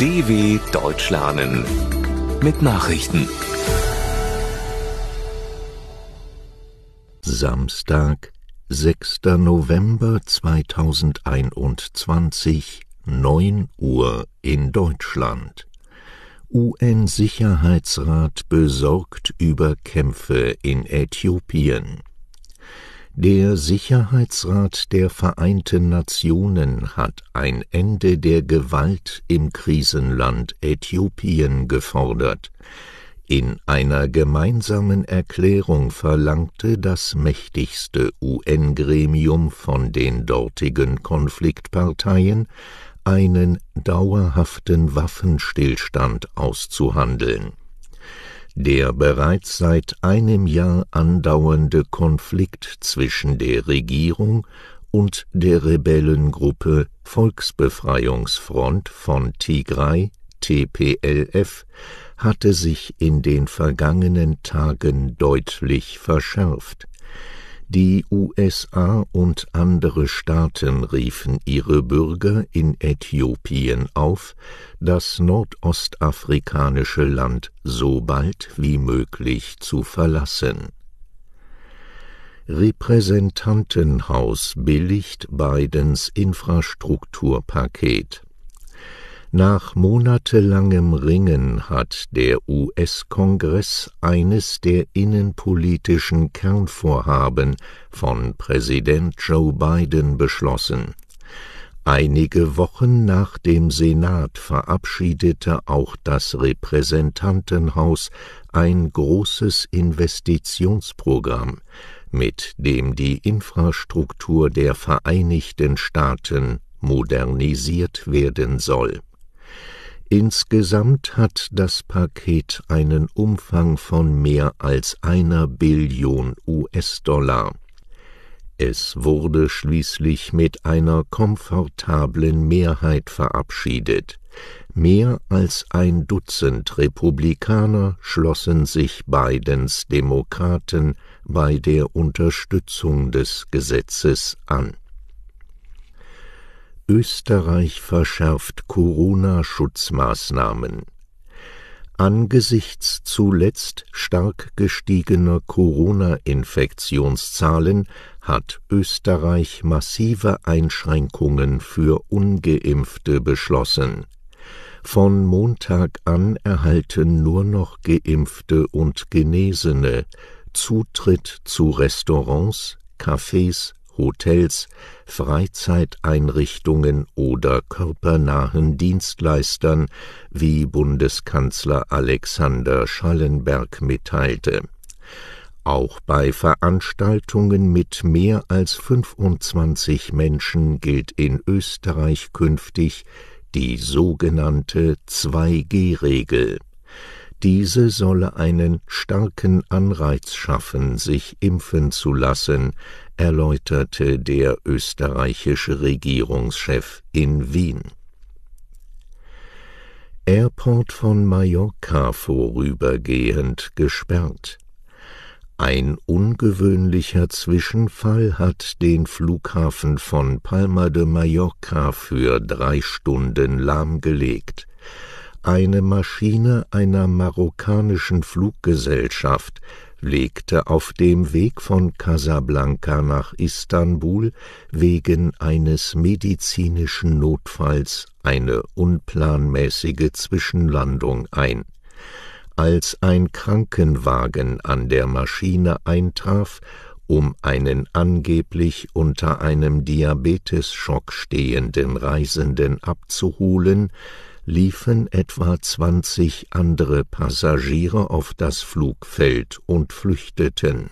DW Deutsch lernen mit Nachrichten. Samstag, 6. November 2021, 9 Uhr in Deutschland. UN-Sicherheitsrat besorgt über Kämpfe in Äthiopien. Der Sicherheitsrat der Vereinten Nationen hat ein Ende der Gewalt im Krisenland Äthiopien gefordert. In einer gemeinsamen Erklärung verlangte das mächtigste UN-Gremium von den dortigen Konfliktparteien, einen dauerhaften Waffenstillstand auszuhandeln der bereits seit einem Jahr andauernde Konflikt zwischen der Regierung und der Rebellengruppe Volksbefreiungsfront von Tigray TPLF hatte sich in den vergangenen Tagen deutlich verschärft die USA und andere Staaten riefen ihre Bürger in Äthiopien auf, das nordostafrikanische Land so bald wie möglich zu verlassen. Repräsentantenhaus billigt Bidens Infrastrukturpaket nach monatelangem Ringen hat der US-Kongress eines der innenpolitischen Kernvorhaben von Präsident Joe Biden beschlossen. Einige Wochen nach dem Senat verabschiedete auch das Repräsentantenhaus ein großes Investitionsprogramm, mit dem die Infrastruktur der Vereinigten Staaten modernisiert werden soll Insgesamt hat das Paket einen Umfang von mehr als einer Billion US-Dollar. Es wurde schließlich mit einer komfortablen Mehrheit verabschiedet. Mehr als ein Dutzend Republikaner schlossen sich Bidens Demokraten bei der Unterstützung des Gesetzes an Österreich verschärft Corona-Schutzmaßnahmen. Angesichts zuletzt stark gestiegener Corona-Infektionszahlen hat Österreich massive Einschränkungen für ungeimpfte beschlossen. Von Montag an erhalten nur noch geimpfte und Genesene Zutritt zu Restaurants, Cafés, Hotels, Freizeiteinrichtungen oder körpernahen Dienstleistern, wie Bundeskanzler Alexander Schallenberg mitteilte. Auch bei Veranstaltungen mit mehr als 25 Menschen gilt in Österreich künftig die sogenannte 2G-Regel. Diese solle einen starken Anreiz schaffen, sich impfen zu lassen, erläuterte der österreichische Regierungschef in Wien. Airport von Mallorca vorübergehend gesperrt. Ein ungewöhnlicher Zwischenfall hat den Flughafen von Palma de Mallorca für drei Stunden lahmgelegt. Eine Maschine einer marokkanischen Fluggesellschaft legte auf dem Weg von Casablanca nach Istanbul wegen eines medizinischen Notfalls eine unplanmäßige Zwischenlandung ein. Als ein Krankenwagen an der Maschine eintraf, um einen angeblich unter einem Diabetesschock stehenden Reisenden abzuholen, liefen etwa zwanzig andere Passagiere auf das Flugfeld und flüchteten.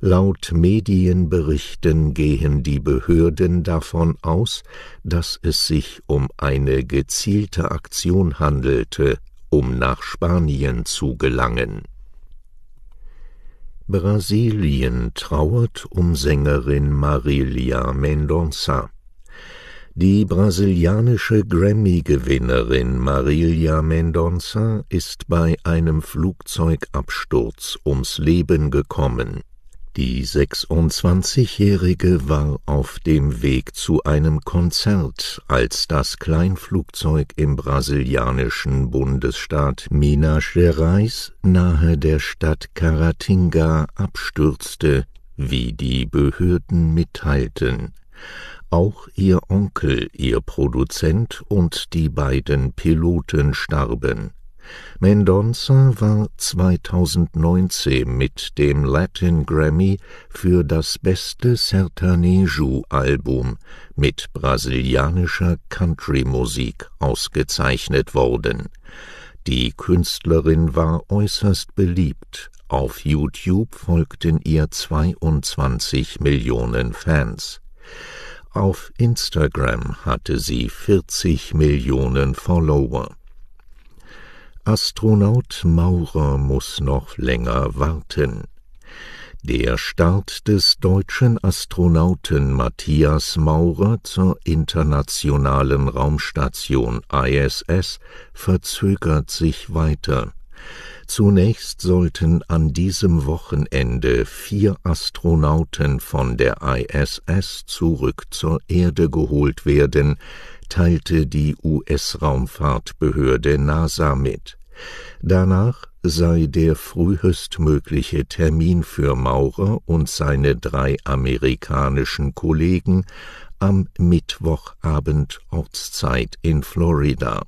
Laut Medienberichten gehen die Behörden davon aus, dass es sich um eine gezielte Aktion handelte, um nach Spanien zu gelangen. Brasilien trauert um Sängerin Marilia Mendonça. Die brasilianische Grammy-Gewinnerin Marilia Mendonça ist bei einem Flugzeugabsturz ums Leben gekommen. Die 26-Jährige war auf dem Weg zu einem Konzert, als das Kleinflugzeug im brasilianischen Bundesstaat Minas Gerais nahe der Stadt Caratinga abstürzte, wie die Behörden mitteilten. Auch ihr Onkel, ihr Produzent und die beiden Piloten starben. Mendonça war 2019 mit dem Latin Grammy für das beste Sertanejo-Album mit brasilianischer Country-Musik ausgezeichnet worden. Die Künstlerin war äußerst beliebt. Auf YouTube folgten ihr 22 Millionen Fans. Auf Instagram hatte sie 40 Millionen Follower. Astronaut Maurer muss noch länger warten. Der Start des deutschen Astronauten Matthias Maurer zur internationalen Raumstation ISS verzögert sich weiter. Zunächst sollten an diesem Wochenende vier Astronauten von der ISS zurück zur Erde geholt werden, teilte die US-Raumfahrtbehörde NASA mit. Danach sei der frühestmögliche Termin für Maurer und seine drei amerikanischen Kollegen am Mittwochabend Ortszeit in Florida.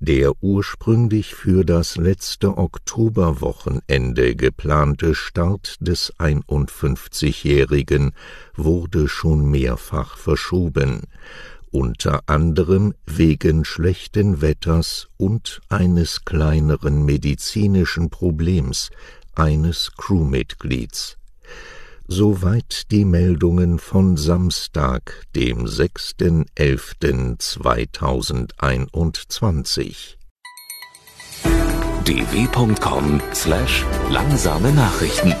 Der ursprünglich für das letzte Oktoberwochenende geplante Start des 51-Jährigen wurde schon mehrfach verschoben unter anderem wegen schlechten Wetters und eines kleineren medizinischen Problems eines Crewmitglieds. Soweit die Meldungen von Samstag, dem 6.11.2021. dw.com/langsame Nachrichten